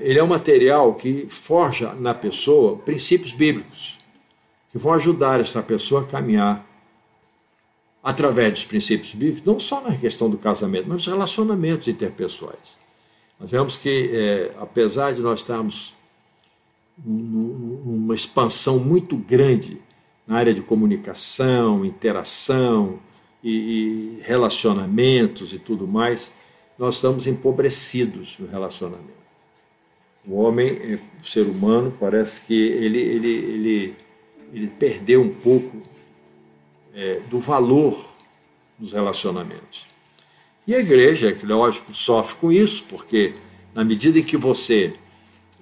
ele é um material que forja na pessoa princípios bíblicos, que vão ajudar essa pessoa a caminhar através dos princípios bíblicos, não só na questão do casamento, mas nos relacionamentos interpessoais. Nós vemos que, é, apesar de nós estarmos numa expansão muito grande na área de comunicação, interação e, e relacionamentos e tudo mais, nós estamos empobrecidos no relacionamento. O homem, o ser humano, parece que ele, ele, ele, ele perdeu um pouco é, do valor dos relacionamentos. E a igreja, que lógico, sofre com isso, porque na medida em que você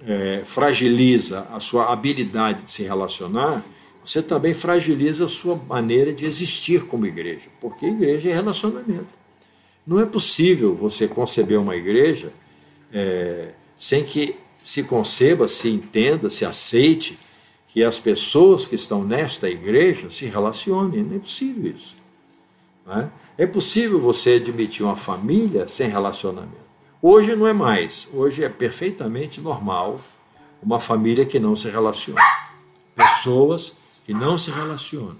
é, fragiliza a sua habilidade de se relacionar, você também fragiliza a sua maneira de existir como igreja, porque igreja é relacionamento. Não é possível você conceber uma igreja é, sem que se conceba, se entenda, se aceite que as pessoas que estão nesta igreja se relacionem. Não é possível isso. Não é? é possível você admitir uma família sem relacionamento. Hoje não é mais. Hoje é perfeitamente normal uma família que não se relaciona. Pessoas que não se relacionam.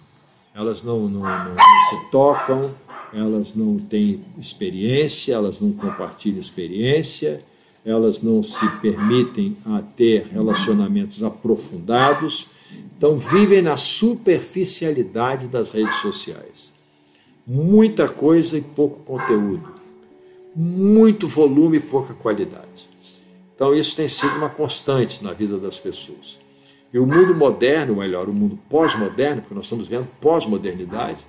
Elas não, não, não, não se tocam, elas não têm experiência, elas não compartilham experiência, elas não se permitem a ter relacionamentos aprofundados, então vivem na superficialidade das redes sociais. Muita coisa e pouco conteúdo, muito volume e pouca qualidade. Então isso tem sido uma constante na vida das pessoas. E o mundo moderno, ou melhor, o mundo pós-moderno, porque nós estamos vendo pós-modernidade,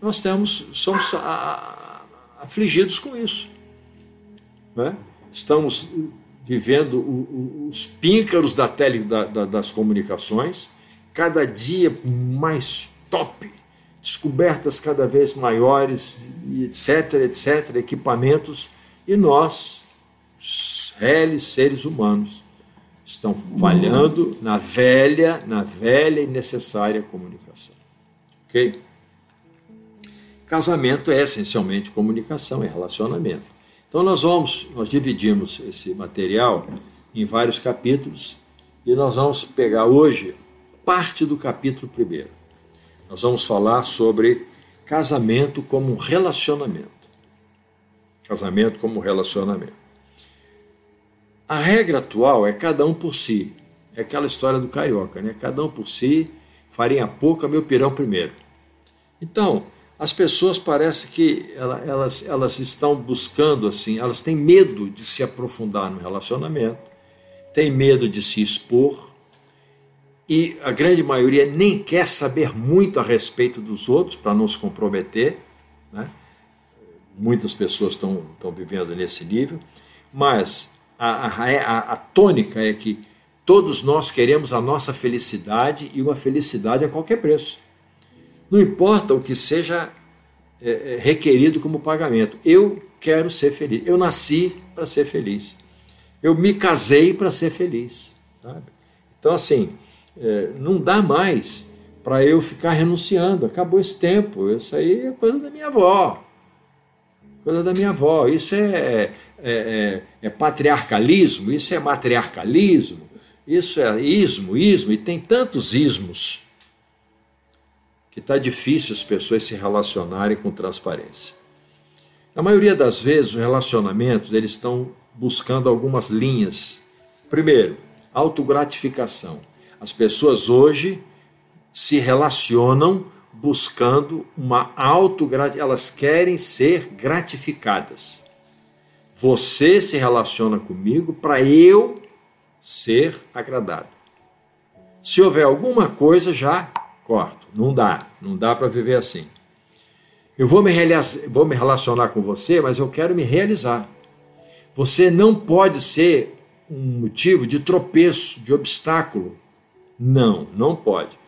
nós temos, somos afligidos com isso. Não é? Estamos vivendo os píncaros da tele, da, da, das comunicações, cada dia mais top, descobertas cada vez maiores, etc, etc, equipamentos, e nós, réis seres humanos, estão falhando na velha, na velha e necessária comunicação. Ok? Casamento é essencialmente comunicação, é relacionamento. Então nós vamos, nós dividimos esse material em vários capítulos e nós vamos pegar hoje parte do capítulo primeiro. Nós vamos falar sobre casamento como um relacionamento. Casamento como relacionamento. A regra atual é cada um por si. É aquela história do carioca, né? Cada um por si, farinha pouca, meu pirão primeiro. Então, as pessoas parece que elas, elas estão buscando assim, elas têm medo de se aprofundar no relacionamento, têm medo de se expor, e a grande maioria nem quer saber muito a respeito dos outros para não se comprometer. Né? Muitas pessoas estão, vivendo nesse nível, mas a, a, a, a tônica é que todos nós queremos a nossa felicidade e uma felicidade a qualquer preço. Não importa o que seja é, é, requerido como pagamento. Eu quero ser feliz. Eu nasci para ser feliz. Eu me casei para ser feliz. Sabe? Então, assim, é, não dá mais para eu ficar renunciando. Acabou esse tempo. Isso aí é coisa da minha avó. Coisa da minha avó. Isso é, é, é, é patriarcalismo, isso é matriarcalismo, isso é ismo, ismo, e tem tantos ismos que está difícil as pessoas se relacionarem com transparência. Na maioria das vezes, os relacionamentos eles estão buscando algumas linhas. Primeiro, autogratificação. As pessoas hoje se relacionam buscando uma autogratificação, elas querem ser gratificadas. Você se relaciona comigo para eu ser agradado. Se houver alguma coisa, já Corto. Não dá. Não dá para viver assim. Eu vou me, vou me relacionar com você, mas eu quero me realizar. Você não pode ser um motivo de tropeço, de obstáculo. Não, não pode.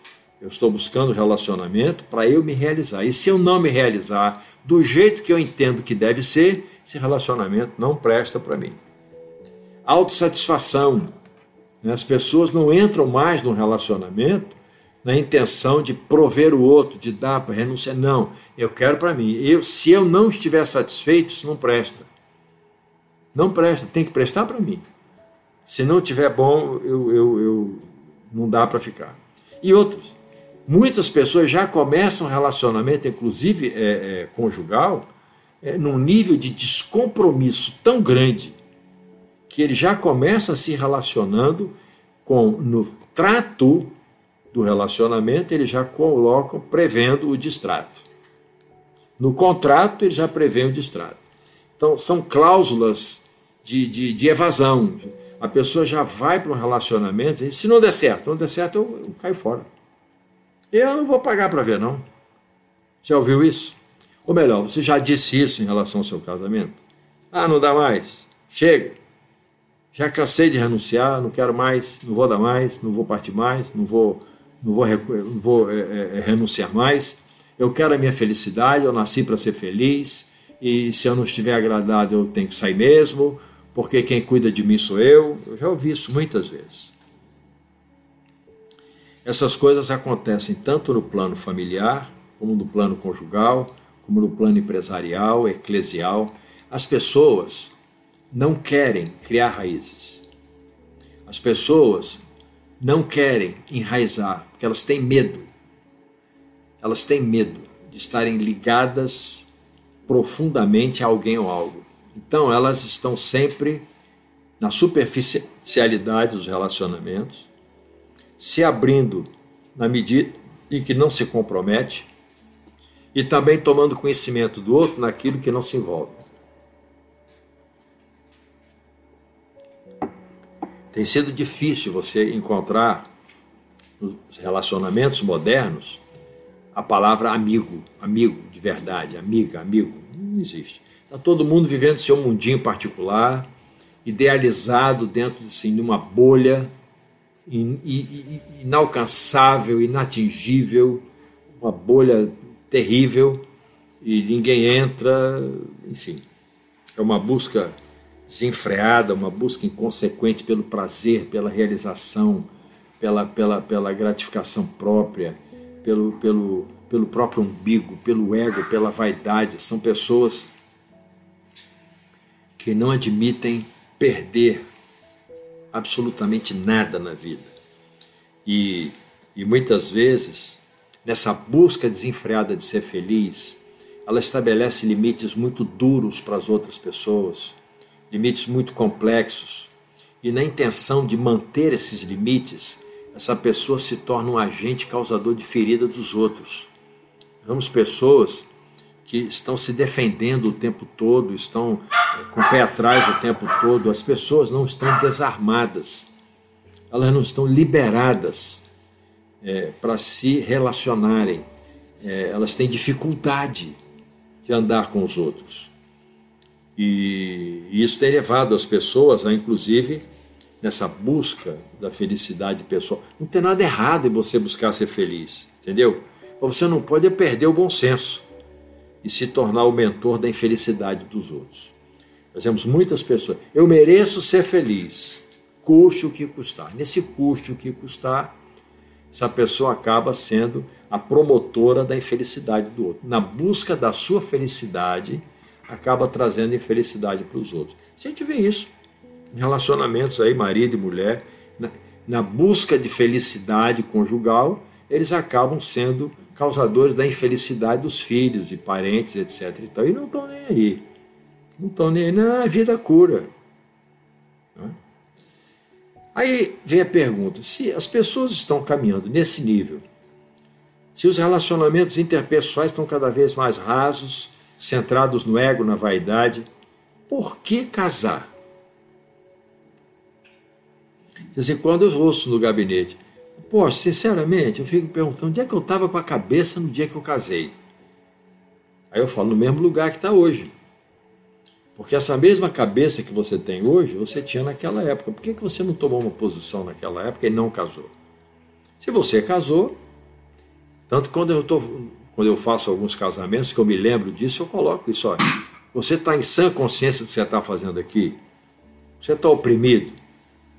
Eu estou buscando relacionamento para eu me realizar. E se eu não me realizar do jeito que eu entendo que deve ser, esse relacionamento não presta para mim. Autossatisfação. As pessoas não entram mais no relacionamento na intenção de prover o outro, de dar para renunciar. Não, eu quero para mim. Eu, se eu não estiver satisfeito, isso não presta. Não presta, tem que prestar para mim. Se não tiver bom, eu, eu, eu não dá para ficar. E outros. Muitas pessoas já começam um relacionamento, inclusive é, é, conjugal, é, num nível de descompromisso tão grande que ele já começa se relacionando com no trato do relacionamento, ele já coloca prevendo o distrato. No contrato, ele já prevê o distrato. Então, são cláusulas de, de, de evasão. A pessoa já vai para um relacionamento e se não der certo, não der certo, eu, eu caio fora. Eu não vou pagar para ver, não. Já ouviu isso? Ou melhor, você já disse isso em relação ao seu casamento? Ah, não dá mais. Chega. Já cansei de renunciar, não quero mais, não vou dar mais, não vou partir mais, não vou, não vou, vou é, é, renunciar mais. Eu quero a minha felicidade, eu nasci para ser feliz, e se eu não estiver agradado, eu tenho que sair mesmo, porque quem cuida de mim sou eu. Eu já ouvi isso muitas vezes. Essas coisas acontecem tanto no plano familiar, como no plano conjugal, como no plano empresarial, eclesial. As pessoas não querem criar raízes. As pessoas não querem enraizar, porque elas têm medo. Elas têm medo de estarem ligadas profundamente a alguém ou algo. Então elas estão sempre na superficialidade dos relacionamentos, se abrindo na medida em que não se compromete e também tomando conhecimento do outro naquilo que não se envolve. Tem sido difícil você encontrar nos relacionamentos modernos a palavra amigo, amigo de verdade, amiga, amigo. Não existe. Está todo mundo vivendo seu mundinho particular, idealizado dentro assim, de uma bolha inalcançável, inatingível, uma bolha terrível e ninguém entra, enfim. É uma busca desenfreada, uma busca inconsequente pelo prazer, pela realização, pela, pela, pela gratificação própria, pelo, pelo, pelo próprio umbigo, pelo ego, pela vaidade. São pessoas que não admitem perder absolutamente nada na vida. E, e muitas vezes, nessa busca desenfreada de ser feliz, ela estabelece limites muito duros para as outras pessoas, limites muito complexos. E na intenção de manter esses limites, essa pessoa se torna um agente causador de ferida dos outros. Vemos pessoas que estão se defendendo o tempo todo, estão eh, com o pé atrás o tempo todo, as pessoas não estão desarmadas, elas não estão liberadas é, para se relacionarem, é, elas têm dificuldade de andar com os outros. E, isso tem levado as pessoas a, inclusive, nessa busca da felicidade pessoal. Não tem nada errado em você buscar ser feliz, entendeu? Mas você não pode perder o bom senso e se tornar o mentor da infelicidade dos outros. Nós temos muitas pessoas. Eu mereço ser feliz, custe o que custar. Nesse custe o que custar, essa pessoa acaba sendo a promotora da infelicidade do outro. Na busca da sua felicidade, acaba trazendo infelicidade para os outros. A gente vê isso em relacionamentos aí, marido e mulher, na, na busca de felicidade conjugal, eles acabam sendo causadores da infelicidade dos filhos e parentes, etc. E, e não estão nem aí. Não estão nem aí. Não, a vida cura. Né? Aí vem a pergunta: se as pessoas estão caminhando nesse nível, se os relacionamentos interpessoais estão cada vez mais rasos, centrados no ego, na vaidade, por que casar? Vez em quando eu ouço no gabinete, Poxa, sinceramente, eu fico perguntando onde é que eu estava com a cabeça no dia que eu casei. Aí eu falo, no mesmo lugar que está hoje. Porque essa mesma cabeça que você tem hoje, você tinha naquela época. Por que, que você não tomou uma posição naquela época e não casou? Se você casou, tanto quando eu, tô, quando eu faço alguns casamentos, que eu me lembro disso, eu coloco isso. Olha, você está em sã consciência do que você está fazendo aqui? Você está oprimido?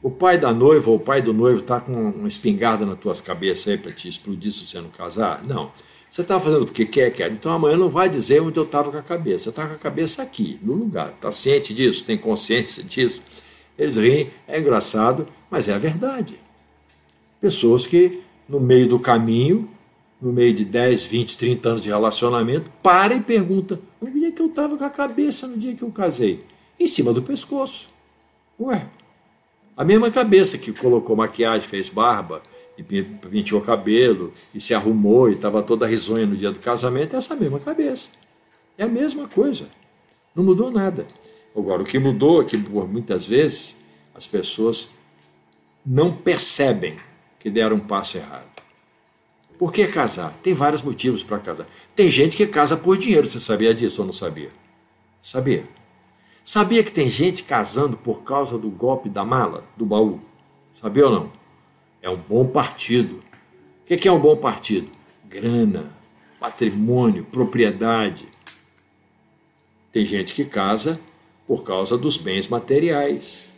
O pai da noiva ou o pai do noivo está com uma espingarda nas tuas cabeças aí para te explodir se você não casar? Não. Você está fazendo porque quer, quer. Então amanhã não vai dizer onde eu estava com a cabeça. Você está com a cabeça aqui, no lugar. Está ciente disso? Tem consciência disso? Eles riem, é engraçado, mas é a verdade. Pessoas que, no meio do caminho, no meio de 10, 20, 30 anos de relacionamento, para e pergunta: onde é que eu estava com a cabeça no dia que eu casei? Em cima do pescoço. Ué, a mesma cabeça que colocou maquiagem, fez barba, e pintou o cabelo, e se arrumou, e estava toda risonha no dia do casamento, é essa mesma cabeça. É a mesma coisa. Não mudou nada. Agora, o que mudou é que, muitas vezes, as pessoas não percebem que deram um passo errado. Por que casar? Tem vários motivos para casar. Tem gente que casa por dinheiro. Você sabia disso ou não sabia? Sabia. Sabia que tem gente casando por causa do golpe da mala, do baú? Sabia ou não? É um bom partido. O que é um bom partido? Grana, patrimônio, propriedade. Tem gente que casa por causa dos bens materiais.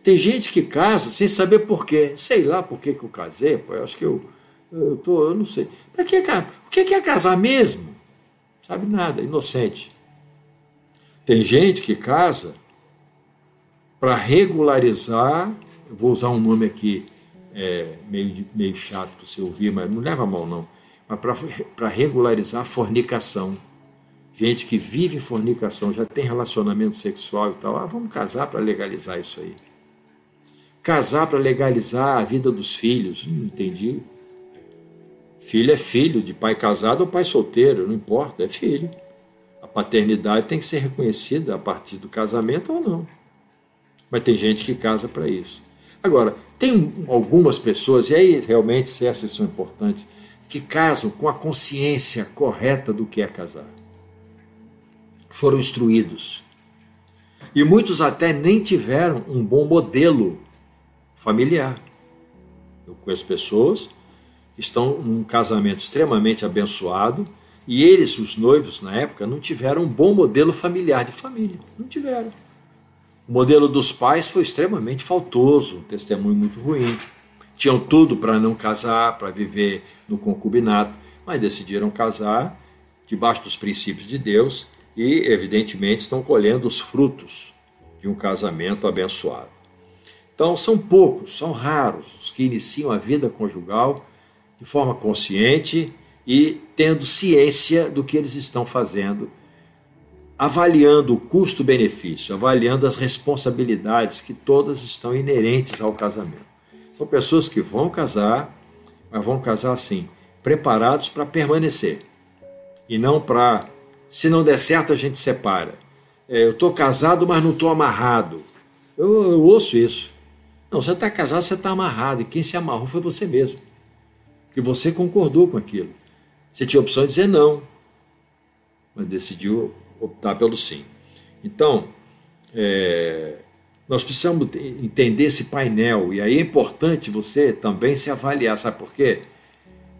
Tem gente que casa sem saber por quê. Sei lá por que, que eu casei, pô, eu acho que eu, eu, tô, eu não sei. Para que, o que é casar mesmo? Sabe nada, inocente. Tem gente que casa para regularizar, eu vou usar um nome aqui é, meio, meio chato para você ouvir, mas não leva mal não, mas para regularizar a fornicação gente que vive fornicação, já tem relacionamento sexual e tal, ah, vamos casar para legalizar isso aí. Casar para legalizar a vida dos filhos, não entendi. Filho é filho, de pai casado ou pai solteiro, não importa, é filho. A paternidade tem que ser reconhecida a partir do casamento ou não. Mas tem gente que casa para isso. Agora, tem algumas pessoas, e aí realmente essas são importantes, que casam com a consciência correta do que é casar foram instruídos. E muitos até nem tiveram um bom modelo familiar. Eu conheço pessoas estão num casamento extremamente abençoado e eles, os noivos na época, não tiveram um bom modelo familiar de família. Não tiveram. O modelo dos pais foi extremamente faltoso, um testemunho muito ruim. Tinham tudo para não casar, para viver no concubinato, mas decidiram casar debaixo dos princípios de Deus e, evidentemente, estão colhendo os frutos de um casamento abençoado. Então, são poucos, são raros os que iniciam a vida conjugal de forma consciente e tendo ciência do que eles estão fazendo, avaliando o custo-benefício, avaliando as responsabilidades que todas estão inerentes ao casamento. São pessoas que vão casar, mas vão casar assim, preparados para permanecer e não para se não der certo, a gente separa. É, eu estou casado, mas não estou amarrado. Eu, eu, ouço isso. Não, você está casado, você está amarrado. E quem se amarrou foi você mesmo. Que você concordou com aquilo. Você tinha a opção de dizer não, mas decidiu optar pelo sim. Então, é, nós precisamos entender esse painel, e aí é importante você também se avaliar, sabe por quê?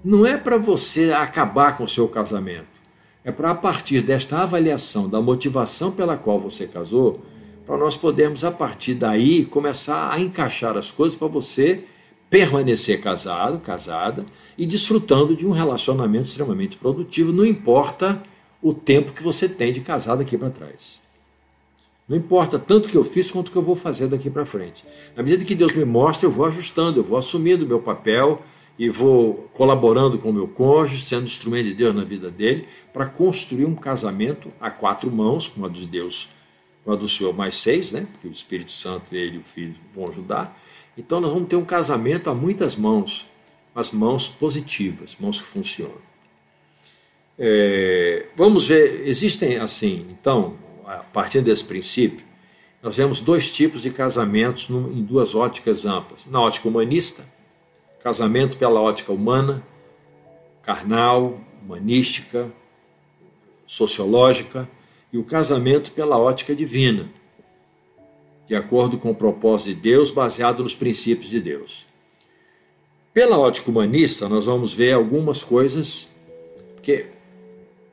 Não é para você acabar com o seu casamento é para a partir desta avaliação da motivação pela qual você casou, para nós podermos a partir daí começar a encaixar as coisas para você permanecer casado, casada e desfrutando de um relacionamento extremamente produtivo, não importa o tempo que você tem de casado aqui para trás. Não importa tanto que eu fiz quanto que eu vou fazer daqui para frente. Na medida que Deus me mostra, eu vou ajustando, eu vou assumindo o meu papel, e vou colaborando com o meu cônjuge, sendo instrumento de Deus na vida dele, para construir um casamento a quatro mãos, com a de Deus, com a do Senhor mais seis, né? porque o Espírito Santo ele e o Filho vão ajudar. Então nós vamos ter um casamento a muitas mãos, as mãos positivas, mãos que funcionam. É, vamos ver, existem assim, então, a partir desse princípio, nós vemos dois tipos de casamentos em duas óticas amplas. Na ótica humanista, casamento pela ótica humana, carnal, humanística, sociológica, e o casamento pela ótica divina, de acordo com o propósito de Deus, baseado nos princípios de Deus. Pela ótica humanista, nós vamos ver algumas coisas que,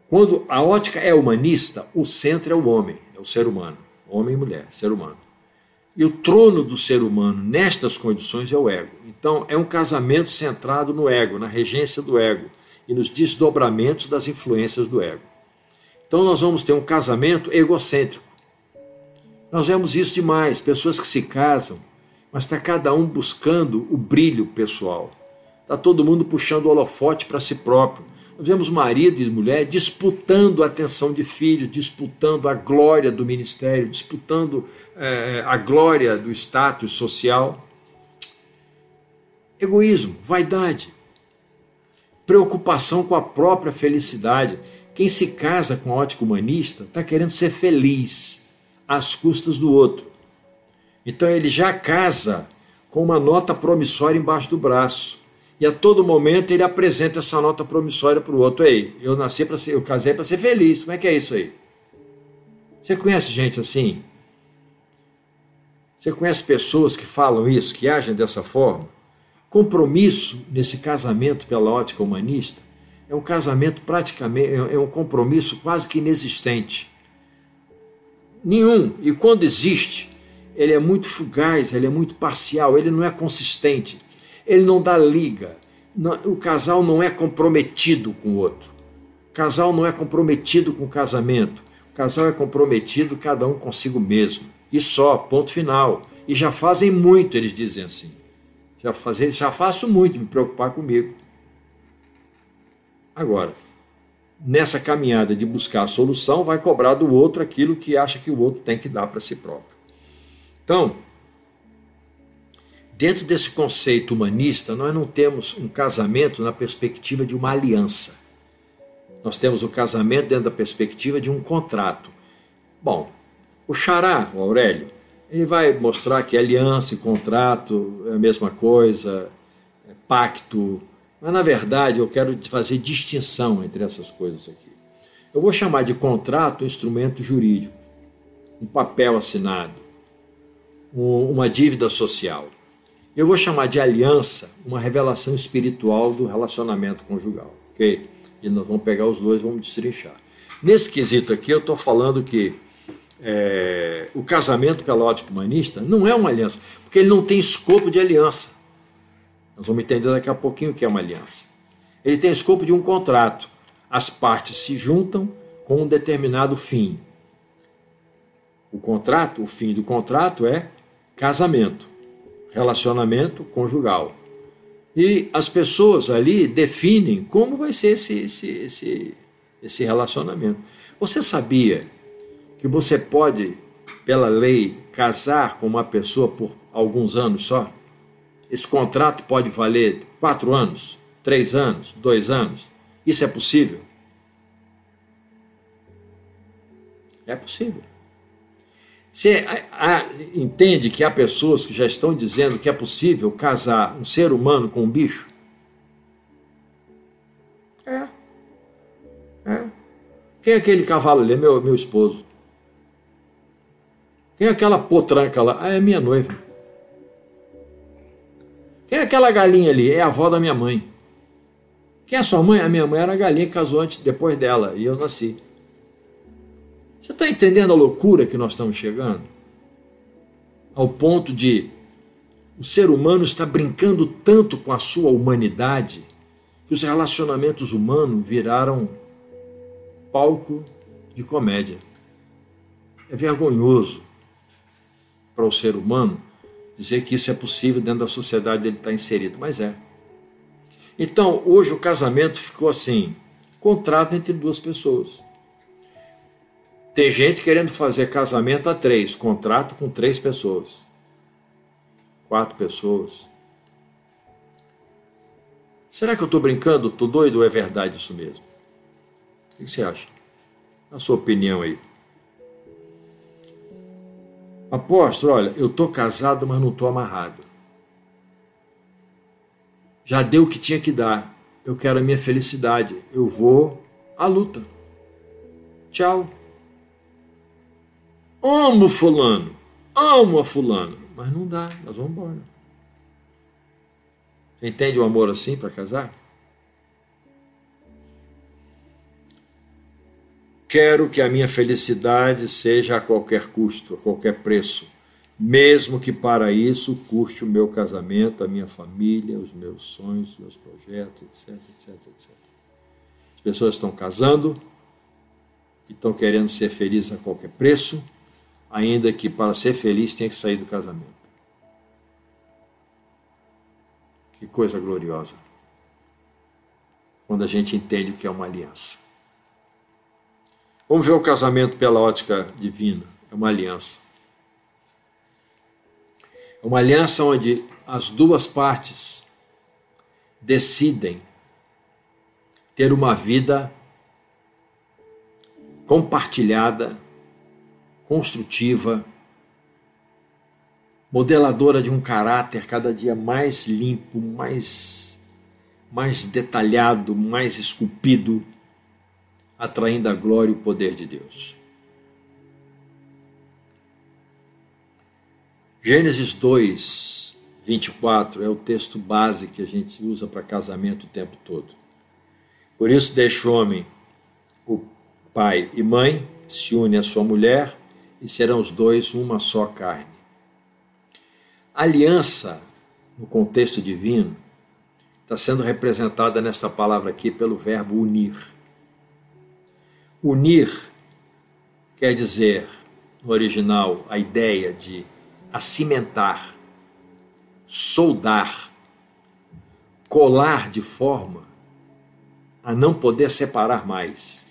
quando a ótica é humanista, o centro é o homem, é o ser humano, homem e mulher, ser humano. E o trono do ser humano nestas condições é o ego. Então, é um casamento centrado no ego, na regência do ego e nos desdobramentos das influências do ego. Então, nós vamos ter um casamento egocêntrico, Nós vemos isso demais, pessoas que se casam, mas está cada um buscando o brilho pessoal. Está todo mundo puxando o holofote para si próprio. Nós vemos marido e mulher disputando a atenção de filho, disputando a glória do ministério, disputando é, a glória do status social. Egoísmo, vaidade, preocupação com a própria felicidade. Quem se casa com a ótica humanista está querendo ser feliz às custas do outro. Então ele já casa com uma nota promissória embaixo do braço. E a todo momento ele apresenta essa nota promissória para o outro. Ei, eu nasci para ser, eu casei para ser feliz. Como é que é isso aí? Você conhece gente assim? Você conhece pessoas que falam isso, que agem dessa forma? Compromisso nesse casamento pela ótica humanista é um casamento praticamente, é um compromisso quase que inexistente. Nenhum. E quando existe, ele é muito fugaz, ele é muito parcial, ele não é consistente ele não dá liga. O casal não é comprometido com o outro. O casal não é comprometido com o casamento. O casal é comprometido cada um consigo mesmo. E só, ponto final. E já fazem muito, eles dizem assim. Já, fazer, já faço muito me preocupar comigo. Agora, nessa caminhada de buscar a solução, vai cobrar do outro aquilo que acha que o outro tem que dar para si próprio. Então, Dentro desse conceito humanista, nós não temos um casamento na perspectiva de uma aliança. Nós temos o casamento dentro da perspectiva de um contrato. Bom, o Xará, o Aurélio, ele vai mostrar que aliança e contrato é a mesma coisa, é pacto, mas na verdade eu quero fazer distinção entre essas coisas aqui. Eu vou chamar de contrato um instrumento jurídico, um papel assinado, uma dívida social. Eu vou chamar de aliança uma revelação espiritual do relacionamento conjugal, ok? E nós vamos pegar os dois, vamos destrinchar. Nesse quesito aqui, eu estou falando que é, o casamento pela ótica humanista não é uma aliança, porque ele não tem escopo de aliança. Nós vamos entender daqui a pouquinho o que é uma aliança. Ele tem escopo de um contrato. As partes se juntam com um determinado fim. O contrato, o fim do contrato é casamento relacionamento conjugal. E as pessoas ali definem como vai ser esse, esse, esse, esse relacionamento. Você sabia que você pode, pela lei, casar com uma pessoa por alguns anos só? Esse contrato pode valer quatro anos, três anos, dois anos. Isso é possível? É possível. Você entende que há pessoas que já estão dizendo que é possível casar um ser humano com um bicho? É. É. Quem é aquele cavalo ali? É meu, meu esposo. Quem é aquela potranca lá? Ah, é minha noiva. Quem é aquela galinha ali? É a avó da minha mãe. Quem é sua mãe? A minha mãe era a galinha que casou antes, depois dela, e eu nasci. Você está entendendo a loucura que nós estamos chegando? Ao ponto de o ser humano está brincando tanto com a sua humanidade que os relacionamentos humanos viraram palco de comédia. É vergonhoso para o ser humano dizer que isso é possível dentro da sociedade ele está inserido, mas é. Então, hoje o casamento ficou assim: contrato entre duas pessoas. Tem gente querendo fazer casamento a três, contrato com três pessoas, quatro pessoas. Será que eu estou brincando? Estou doido ou é verdade isso mesmo? O que você acha? A sua opinião aí. Apóstolo, olha, eu estou casado, mas não estou amarrado. Já deu o que tinha que dar. Eu quero a minha felicidade. Eu vou à luta. Tchau. Amo fulano, amo a fulano, mas não dá, nós vamos embora. Entende o amor assim para casar? Quero que a minha felicidade seja a qualquer custo, a qualquer preço, mesmo que para isso custe o meu casamento, a minha família, os meus sonhos, os meus projetos, etc, etc, etc. As pessoas estão casando e estão querendo ser felizes a qualquer preço, ainda que para ser feliz tenha que sair do casamento. Que coisa gloriosa. Quando a gente entende o que é uma aliança. Vamos ver o casamento pela ótica divina. É uma aliança. É uma aliança onde as duas partes decidem ter uma vida compartilhada, construtiva, modeladora de um caráter cada dia mais limpo, mais, mais detalhado, mais esculpido, atraindo a glória e o poder de Deus. Gênesis 2, 24 é o texto base que a gente usa para casamento o tempo todo. Por isso, deixa o homem, o pai e mãe, se une à sua mulher e serão os dois uma só carne. A aliança, no contexto divino, está sendo representada nesta palavra aqui pelo verbo unir. Unir quer dizer, no original, a ideia de acimentar, soldar, colar de forma a não poder separar mais.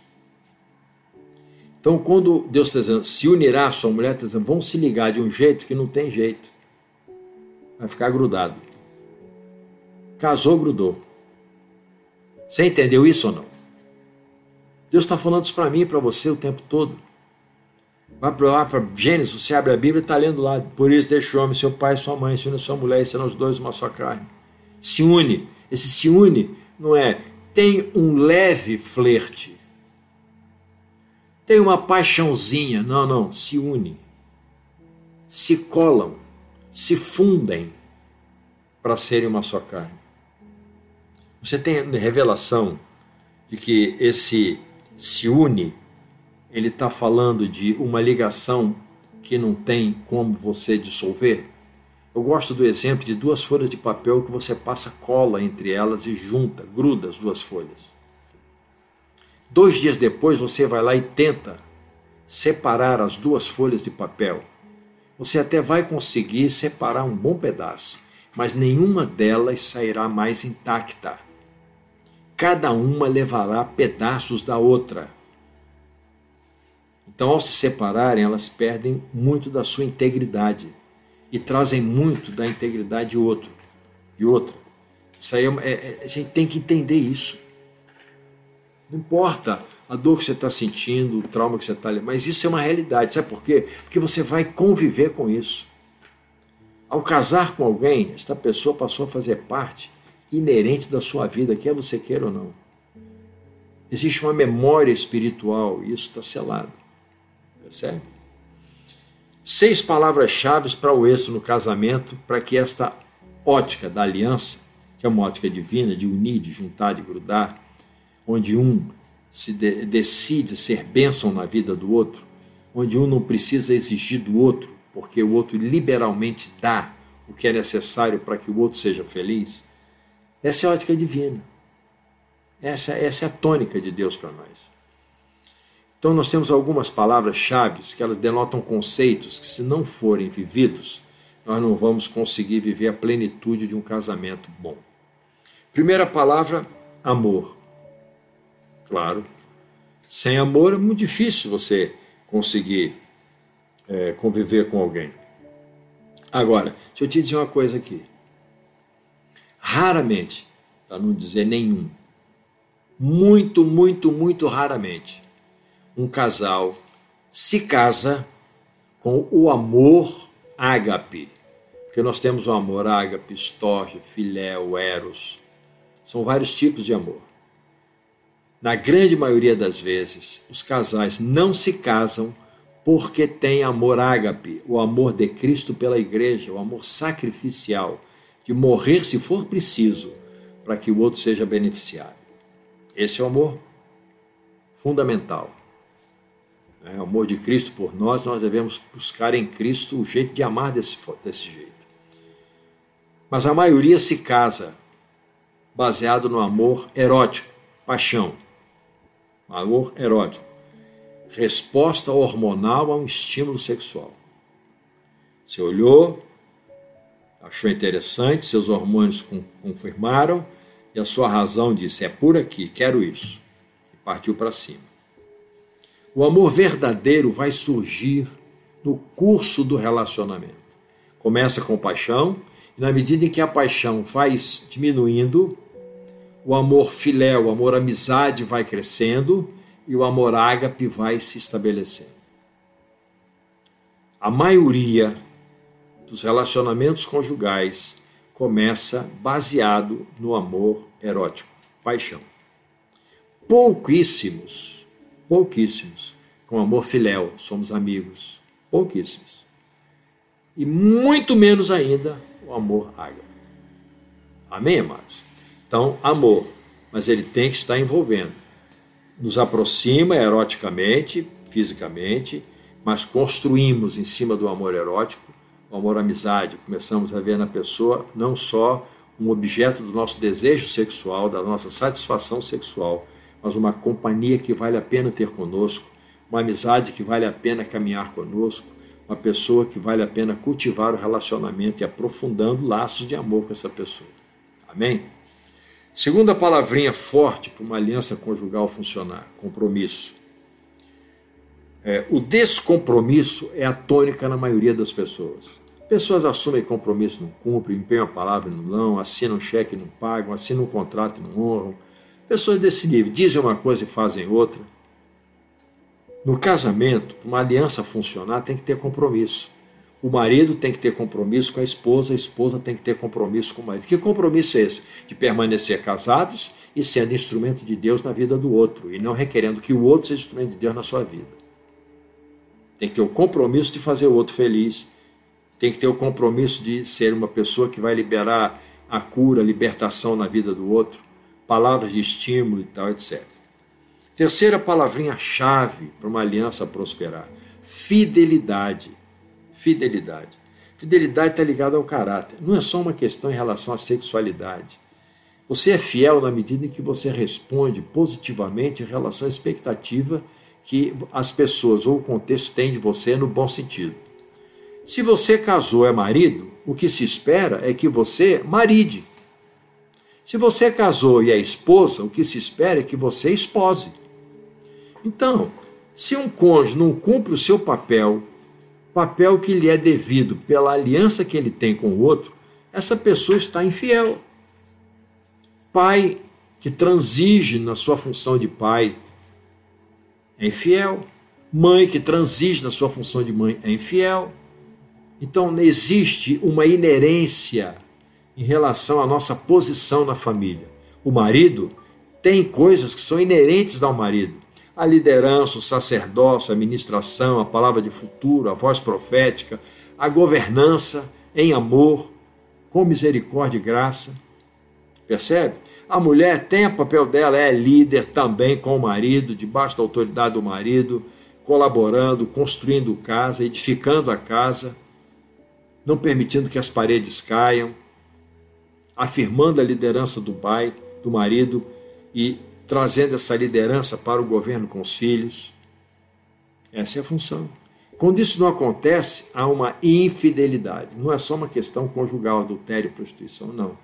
Então, quando Deus está dizendo, se unirá a sua mulher, está dizendo, vão se ligar de um jeito que não tem jeito. Vai ficar grudado. Casou, grudou. Você entendeu isso ou não? Deus está falando isso para mim e para você o tempo todo. Vai para lá para Gênesis, você abre a Bíblia e está lendo lá. Por isso deixa o homem, seu pai e sua mãe, se une sua mulher, e serão os dois uma só carne. Se une. Esse se une não é. Tem um leve flerte tem uma paixãozinha. Não, não, se unem, se colam, se fundem para serem uma só carne. Você tem revelação de que esse se une, ele está falando de uma ligação que não tem como você dissolver? Eu gosto do exemplo de duas folhas de papel que você passa cola entre elas e junta, gruda as duas folhas. Dois dias depois você vai lá e tenta separar as duas folhas de papel. Você até vai conseguir separar um bom pedaço, mas nenhuma delas sairá mais intacta. Cada uma levará pedaços da outra. Então, ao se separarem, elas perdem muito da sua integridade e trazem muito da integridade de outro, de outra. Isso aí é, é, a gente tem que entender isso. Não importa a dor que você está sentindo, o trauma que você está ali, mas isso é uma realidade. Sabe por quê? Porque você vai conviver com isso. Ao casar com alguém, esta pessoa passou a fazer parte inerente da sua vida, quer você queira ou não. Existe uma memória espiritual e isso está selado. Percebe? Seis palavras-chave para o êxito no casamento, para que esta ótica da aliança, que é uma ótica divina, de unir, de juntar, de grudar, onde um se de, decide ser bênção na vida do outro, onde um não precisa exigir do outro, porque o outro liberalmente dá o que é necessário para que o outro seja feliz. Essa é a ótica divina. Essa, essa é a tônica de Deus para nós. Então nós temos algumas palavras-chave que elas denotam conceitos que, se não forem vividos, nós não vamos conseguir viver a plenitude de um casamento bom. Primeira palavra, amor. Claro. Sem amor é muito difícil você conseguir é, conviver com alguém. Agora, deixa eu te dizer uma coisa aqui. Raramente, para não dizer nenhum, muito, muito, muito raramente, um casal se casa com o amor ágape. Porque nós temos o amor ágape, estorge, filéu, eros. São vários tipos de amor. Na grande maioria das vezes, os casais não se casam porque têm amor ágape, o amor de Cristo pela igreja, o amor sacrificial, de morrer se for preciso, para que o outro seja beneficiado. Esse é o amor fundamental. É o amor de Cristo por nós, nós devemos buscar em Cristo o jeito de amar desse, desse jeito. Mas a maioria se casa baseado no amor erótico, paixão amor erótico. resposta hormonal a um estímulo sexual. Você olhou, achou interessante, seus hormônios confirmaram e a sua razão disse: é por aqui, quero isso. E partiu para cima. O amor verdadeiro vai surgir no curso do relacionamento. Começa com paixão, e na medida em que a paixão vai diminuindo, o amor filéu, o amor amizade vai crescendo e o amor ágape vai se estabelecendo. A maioria dos relacionamentos conjugais começa baseado no amor erótico, paixão. Pouquíssimos, pouquíssimos, com amor filéu, somos amigos, pouquíssimos. E muito menos ainda o amor ágape. Amém, amados? Então, amor, mas ele tem que estar envolvendo. Nos aproxima eroticamente, fisicamente, mas construímos em cima do amor erótico o amor amizade. Começamos a ver na pessoa não só um objeto do nosso desejo sexual, da nossa satisfação sexual, mas uma companhia que vale a pena ter conosco, uma amizade que vale a pena caminhar conosco, uma pessoa que vale a pena cultivar o relacionamento e aprofundando laços de amor com essa pessoa. Amém? Segunda palavrinha forte para uma aliança conjugal funcionar: compromisso. É, o descompromisso é a tônica na maioria das pessoas. Pessoas assumem compromisso, não cumprem, empenham a palavra e não dão, assinam um cheque e não pagam, assinam um contrato e não honram. Pessoas desse nível dizem uma coisa e fazem outra. No casamento, para uma aliança funcionar, tem que ter compromisso. O marido tem que ter compromisso com a esposa, a esposa tem que ter compromisso com o marido. Que compromisso é esse? De permanecer casados e sendo instrumento de Deus na vida do outro, e não requerendo que o outro seja instrumento de Deus na sua vida. Tem que ter o compromisso de fazer o outro feliz, tem que ter o compromisso de ser uma pessoa que vai liberar a cura, a libertação na vida do outro, palavras de estímulo e tal, etc. Terceira palavrinha-chave para uma aliança prosperar: fidelidade fidelidade. Fidelidade está ligada ao caráter. Não é só uma questão em relação à sexualidade. Você é fiel na medida em que você responde positivamente em relação à expectativa que as pessoas ou o contexto têm de você no bom sentido. Se você casou é marido, o que se espera é que você maride. Se você casou e é esposa, o que se espera é que você espose. Então, se um cônjuge não cumpre o seu papel papel que lhe é devido pela aliança que ele tem com o outro, essa pessoa está infiel. Pai que transige na sua função de pai é infiel. Mãe que transige na sua função de mãe é infiel. Então existe uma inerência em relação à nossa posição na família. O marido tem coisas que são inerentes ao marido a liderança, o sacerdócio, a ministração, a palavra de futuro, a voz profética, a governança em amor, com misericórdia e graça. Percebe? A mulher tem o papel dela, é líder também com o marido, debaixo da autoridade do marido, colaborando, construindo casa, edificando a casa, não permitindo que as paredes caiam, afirmando a liderança do pai, do marido e trazendo essa liderança para o governo com os filhos. Essa é a função. Quando isso não acontece, há uma infidelidade. Não é só uma questão conjugal, adultério, prostituição, não.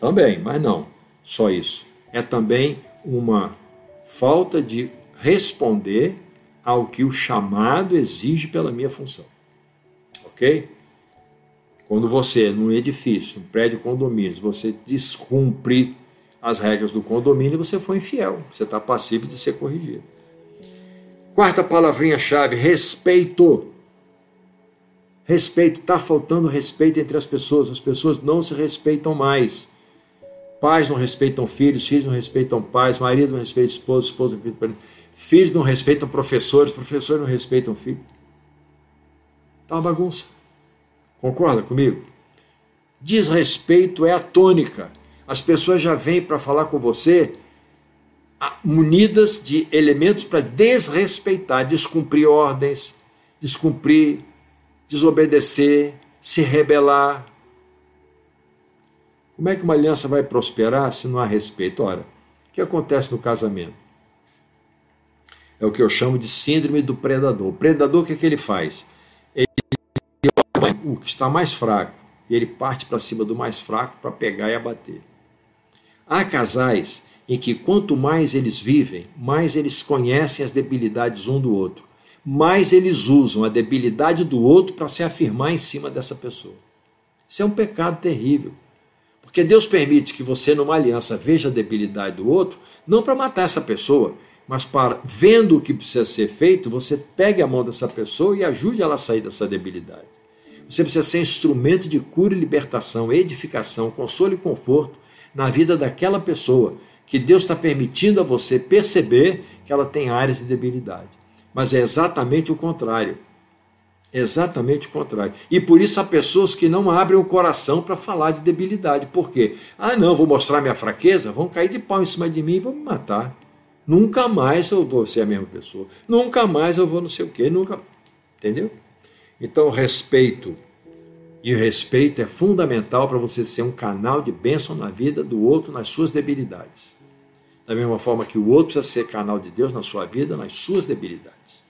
Também, mas não só isso. É também uma falta de responder ao que o chamado exige pela minha função. Ok? Quando você, num edifício, um prédio condomínio, você descumpre as regras do condomínio, você foi infiel. Você está passível de ser corrigido. Quarta palavrinha-chave: respeito. Respeito. Está faltando respeito entre as pessoas. As pessoas não se respeitam mais. Pais não respeitam filhos, filhos não respeitam pais, marido não respeita esposa, esposa não respeita filhos não respeitam professores, professores não respeitam filhos. Está uma bagunça. Concorda comigo? Desrespeito é a tônica as pessoas já vêm para falar com você munidas de elementos para desrespeitar, descumprir ordens, descumprir, desobedecer, se rebelar. Como é que uma aliança vai prosperar se não há respeito? Ora, o que acontece no casamento? É o que eu chamo de síndrome do predador. O predador, o que, é que ele faz? Ele o que está mais fraco e ele parte para cima do mais fraco para pegar e abater. Há casais em que quanto mais eles vivem, mais eles conhecem as debilidades um do outro, mais eles usam a debilidade do outro para se afirmar em cima dessa pessoa. Isso é um pecado terrível. Porque Deus permite que você, numa aliança, veja a debilidade do outro, não para matar essa pessoa, mas para, vendo o que precisa ser feito, você pegue a mão dessa pessoa e ajude ela a sair dessa debilidade. Você precisa ser instrumento de cura e libertação, edificação, consolo e conforto na vida daquela pessoa que Deus está permitindo a você perceber que ela tem áreas de debilidade. Mas é exatamente o contrário. Exatamente o contrário. E por isso há pessoas que não abrem o coração para falar de debilidade. Por quê? Ah, não, vou mostrar minha fraqueza, vão cair de pau em cima de mim e vão me matar. Nunca mais eu vou ser a mesma pessoa. Nunca mais eu vou não sei o quê, nunca. Entendeu? Então, respeito. E o respeito é fundamental para você ser um canal de bênção na vida do outro, nas suas debilidades. Da mesma forma que o outro precisa ser canal de Deus na sua vida, nas suas debilidades.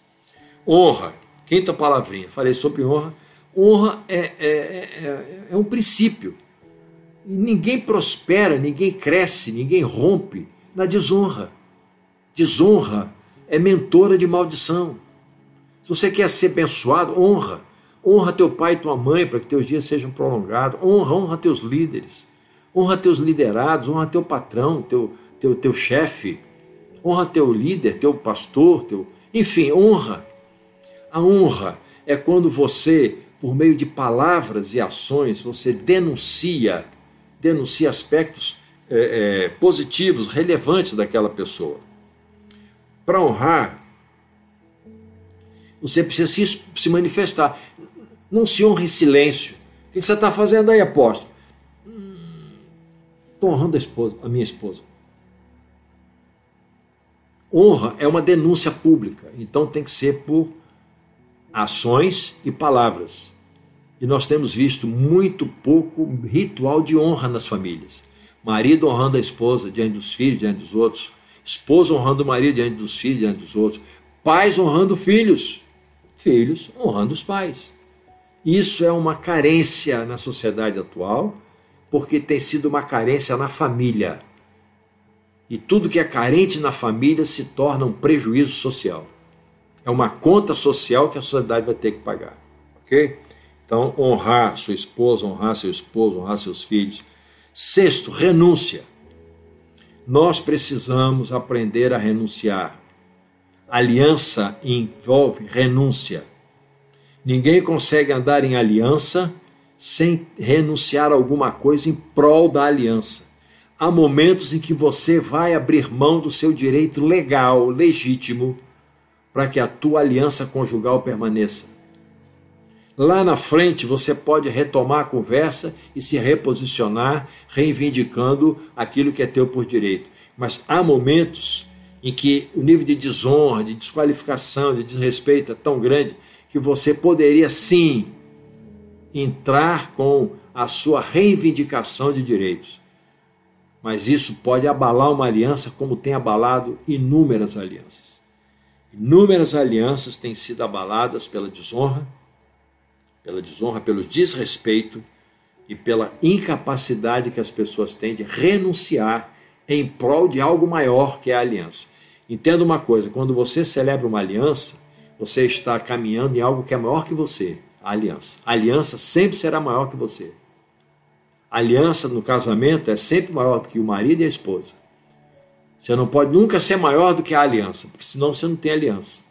Honra Quinta palavrinha, falei sobre honra. Honra é, é, é, é um princípio. E ninguém prospera, ninguém cresce, ninguém rompe na desonra. Desonra é mentora de maldição. Se você quer ser abençoado, honra. Honra teu pai e tua mãe para que teus dias sejam prolongados. Honra, honra teus líderes. Honra teus liderados, honra teu patrão, teu, teu, teu chefe. Honra teu líder, teu pastor, teu. Enfim, honra. A honra é quando você, por meio de palavras e ações, você denuncia, denuncia aspectos é, é, positivos, relevantes daquela pessoa. Para honrar, você precisa se, se manifestar. Não se honra em silêncio. O que você está fazendo aí, apóstolo? Estou honrando a, esposa, a minha esposa. Honra é uma denúncia pública, então tem que ser por ações e palavras. E nós temos visto muito pouco ritual de honra nas famílias. Marido honrando a esposa diante dos filhos, diante dos outros. Esposa honrando o marido diante dos filhos, diante dos outros. Pais honrando filhos. Filhos honrando os pais. Isso é uma carência na sociedade atual, porque tem sido uma carência na família. E tudo que é carente na família se torna um prejuízo social. É uma conta social que a sociedade vai ter que pagar. Ok? Então, honrar sua esposa, honrar seu esposo, honrar seus filhos. Sexto, renúncia. Nós precisamos aprender a renunciar. Aliança envolve renúncia. Ninguém consegue andar em aliança sem renunciar a alguma coisa em prol da aliança. Há momentos em que você vai abrir mão do seu direito legal, legítimo, para que a tua aliança conjugal permaneça. Lá na frente você pode retomar a conversa e se reposicionar, reivindicando aquilo que é teu por direito. Mas há momentos em que o nível de desonra, de desqualificação, de desrespeito é tão grande que você poderia sim entrar com a sua reivindicação de direitos. Mas isso pode abalar uma aliança como tem abalado inúmeras alianças. Inúmeras alianças têm sido abaladas pela desonra, pela desonra, pelo desrespeito e pela incapacidade que as pessoas têm de renunciar em prol de algo maior que é a aliança. Entenda uma coisa: quando você celebra uma aliança, você está caminhando em algo que é maior que você, a aliança. A aliança sempre será maior que você. A aliança no casamento é sempre maior do que o marido e a esposa. Você não pode nunca ser maior do que a aliança, porque senão você não tem aliança.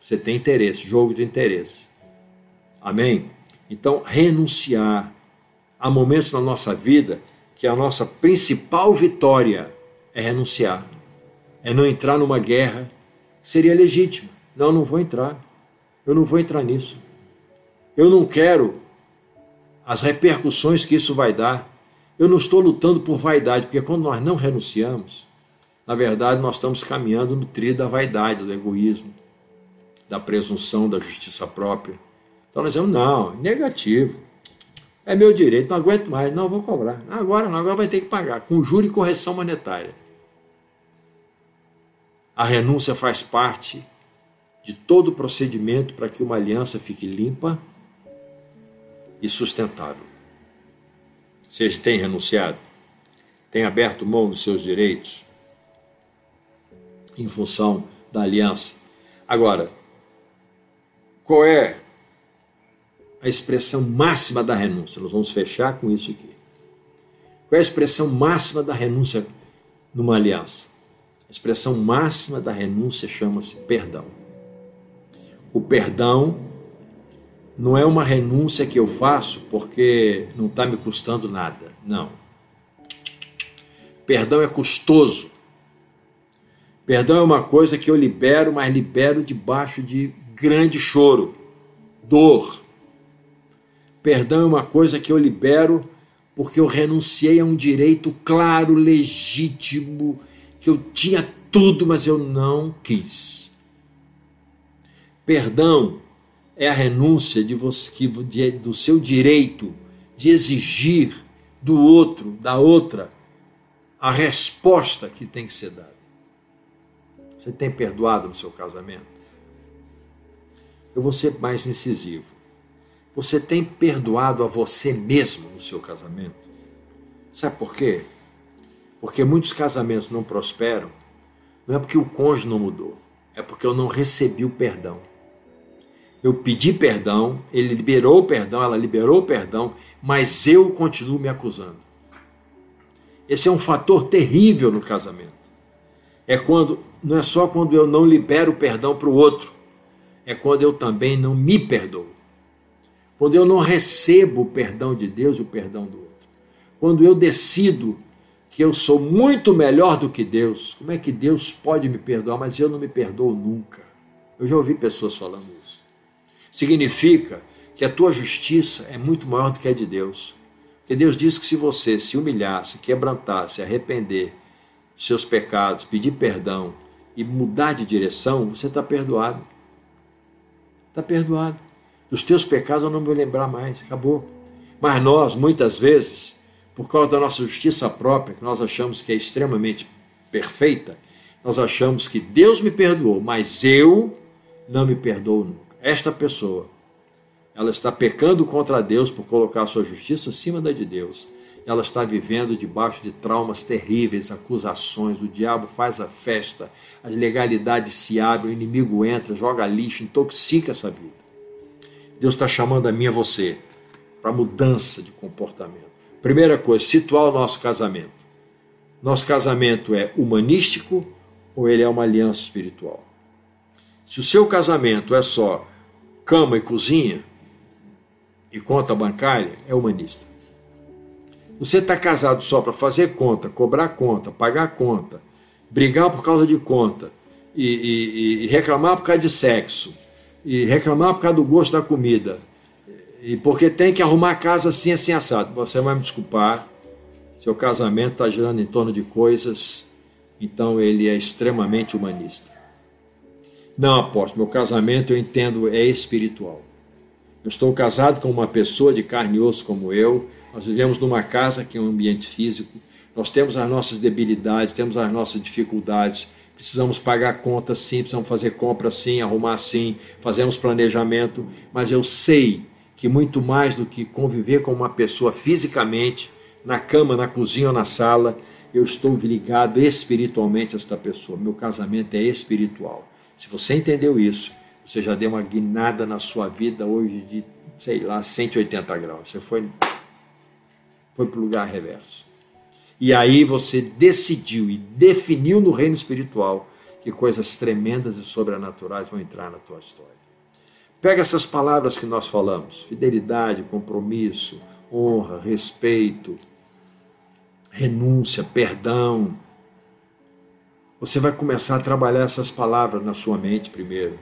Você tem interesse, jogo de interesse. Amém? Então, renunciar. Há momentos na nossa vida que a nossa principal vitória é renunciar. É não entrar numa guerra seria legítima. Não, não vou entrar. Eu não vou entrar nisso. Eu não quero as repercussões que isso vai dar. Eu não estou lutando por vaidade, porque quando nós não renunciamos, na verdade, nós estamos caminhando no trilho da vaidade, do egoísmo, da presunção, da justiça própria. Então nós dizemos, não, negativo. É meu direito, não aguento mais, não vou cobrar. Agora não, agora vai ter que pagar, com juro e correção monetária. A renúncia faz parte de todo o procedimento para que uma aliança fique limpa e sustentável. Vocês têm renunciado? Têm aberto mão dos seus direitos em função da aliança? Agora, qual é a expressão máxima da renúncia? Nós vamos fechar com isso aqui. Qual é a expressão máxima da renúncia numa aliança? A expressão máxima da renúncia chama-se perdão. O perdão não é uma renúncia que eu faço porque não está me custando nada. Não. Perdão é custoso. Perdão é uma coisa que eu libero, mas libero debaixo de grande choro, dor. Perdão é uma coisa que eu libero porque eu renunciei a um direito claro, legítimo, que eu tinha tudo, mas eu não quis. Perdão é a renúncia de você, de, do seu direito de exigir do outro, da outra, a resposta que tem que ser dada. Você tem perdoado no seu casamento? Eu vou ser mais incisivo. Você tem perdoado a você mesmo no seu casamento? Sabe por quê? Porque muitos casamentos não prosperam, não é porque o cônjuge não mudou, é porque eu não recebi o perdão. Eu pedi perdão, ele liberou o perdão, ela liberou o perdão, mas eu continuo me acusando. Esse é um fator terrível no casamento. É quando não é só quando eu não libero o perdão para o outro, é quando eu também não me perdoo. Quando eu não recebo o perdão de Deus e o perdão do outro. Quando eu decido que eu sou muito melhor do que Deus, como é que Deus pode me perdoar, mas eu não me perdoo nunca? Eu já ouvi pessoas falando isso. Significa que a tua justiça é muito maior do que a de Deus. Porque Deus diz que se você se humilhar, se quebrantar, se arrepender dos seus pecados, pedir perdão e mudar de direção, você está perdoado. Está perdoado. Dos teus pecados eu não vou lembrar mais, acabou. Mas nós, muitas vezes, por causa da nossa justiça própria, que nós achamos que é extremamente perfeita, nós achamos que Deus me perdoou, mas eu não me perdoo nunca. Esta pessoa, ela está pecando contra Deus por colocar a sua justiça acima da de Deus. Ela está vivendo debaixo de traumas terríveis, acusações, o diabo faz a festa, as legalidades se abrem, o inimigo entra, joga lixo, intoxica essa vida. Deus está chamando a mim e a você para mudança de comportamento. Primeira coisa, situar o nosso casamento. Nosso casamento é humanístico ou ele é uma aliança espiritual? Se o seu casamento é só cama e cozinha e conta bancária, é humanista. Você está casado só para fazer conta, cobrar conta, pagar conta, brigar por causa de conta e, e, e reclamar por causa de sexo e reclamar por causa do gosto da comida, e porque tem que arrumar a casa assim, assim, assado. Você vai me desculpar, seu casamento está girando em torno de coisas, então ele é extremamente humanista. Não, apóstolo, meu casamento eu entendo é espiritual. Eu estou casado com uma pessoa de carne e osso como eu, nós vivemos numa casa que é um ambiente físico, nós temos as nossas debilidades, temos as nossas dificuldades, precisamos pagar contas sim, precisamos fazer compras sim, arrumar sim, fazemos planejamento, mas eu sei que muito mais do que conviver com uma pessoa fisicamente, na cama, na cozinha ou na sala, eu estou ligado espiritualmente a esta pessoa. Meu casamento é espiritual. Se você entendeu isso, você já deu uma guinada na sua vida hoje de, sei lá, 180 graus. Você foi, foi para o lugar reverso. E aí você decidiu e definiu no reino espiritual que coisas tremendas e sobrenaturais vão entrar na tua história. Pega essas palavras que nós falamos: fidelidade, compromisso, honra, respeito, renúncia, perdão. Você vai começar a trabalhar essas palavras na sua mente primeiro,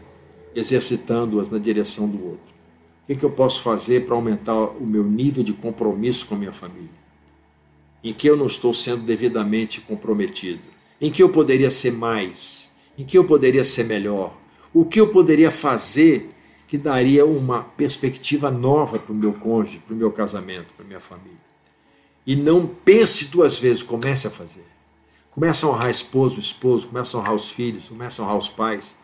exercitando-as na direção do outro. O que, que eu posso fazer para aumentar o meu nível de compromisso com a minha família? Em que eu não estou sendo devidamente comprometido, em que eu poderia ser mais, em que eu poderia ser melhor, o que eu poderia fazer que daria uma perspectiva nova para o meu cônjuge, para o meu casamento, para minha família. E não pense duas vezes, comece a fazer. Comece a honrar esposo, esposo, comece a honrar os filhos, comece a honrar os pais.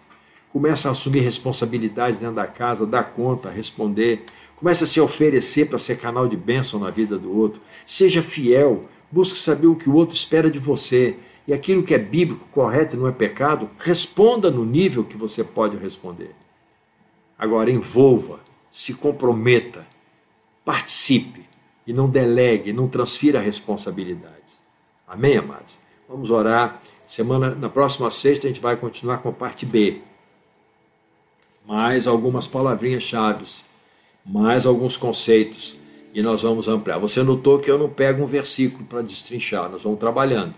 Começa a assumir responsabilidade dentro da casa, dar conta, responder. Começa a se oferecer para ser canal de bênção na vida do outro. Seja fiel, busque saber o que o outro espera de você. E aquilo que é bíblico, correto e não é pecado, responda no nível que você pode responder. Agora, envolva, se comprometa, participe e não delegue, não transfira responsabilidades. Amém, amados? Vamos orar. Semana, na próxima sexta a gente vai continuar com a parte B. Mais algumas palavrinhas chaves, mais alguns conceitos e nós vamos ampliar. Você notou que eu não pego um versículo para destrinchar, nós vamos trabalhando.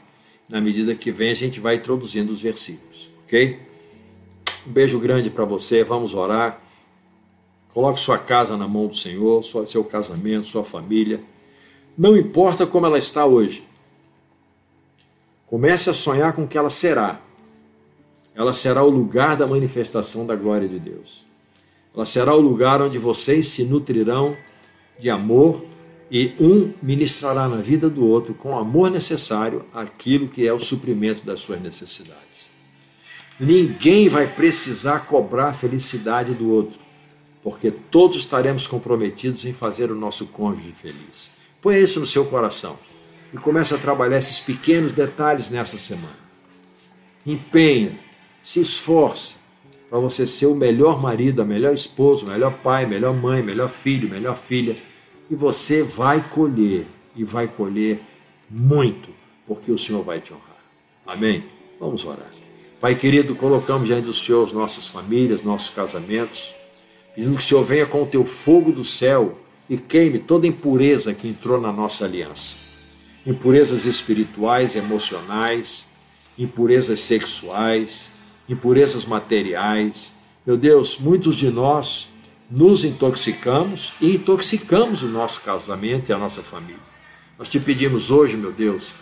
Na medida que vem a gente vai introduzindo os versículos, ok? Um beijo grande para você, vamos orar. Coloque sua casa na mão do Senhor, seu casamento, sua família. Não importa como ela está hoje. Comece a sonhar com o que ela será. Ela será o lugar da manifestação da glória de Deus. Ela será o lugar onde vocês se nutrirão de amor e um ministrará na vida do outro com o amor necessário aquilo que é o suprimento das suas necessidades. Ninguém vai precisar cobrar a felicidade do outro, porque todos estaremos comprometidos em fazer o nosso cônjuge feliz. Põe isso no seu coração e comece a trabalhar esses pequenos detalhes nessa semana. Empenha, se esforce para você ser o melhor marido, a melhor esposa, o melhor pai, melhor mãe, melhor filho, melhor filha. E você vai colher, e vai colher muito, porque o Senhor vai te honrar. Amém? Vamos orar. Pai querido, colocamos diante do Senhor as nossas famílias, nossos casamentos, pedindo que o Senhor venha com o teu fogo do céu e queime toda impureza que entrou na nossa aliança impurezas espirituais, emocionais, impurezas sexuais, impurezas materiais. Meu Deus, muitos de nós nos intoxicamos e intoxicamos o nosso casamento e a nossa família. Nós te pedimos hoje, meu Deus,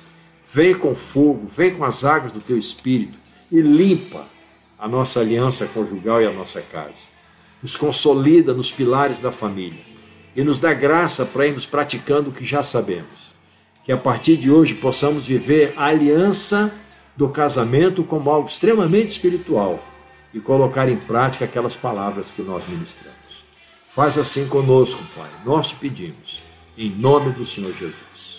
vem com fogo, vem com as águas do teu espírito e limpa a nossa aliança conjugal e a nossa casa. Nos consolida nos pilares da família e nos dá graça para irmos praticando o que já sabemos que a partir de hoje possamos viver a aliança do casamento como algo extremamente espiritual e colocar em prática aquelas palavras que nós ministramos. Faz assim conosco, Pai. Nós te pedimos, em nome do Senhor Jesus.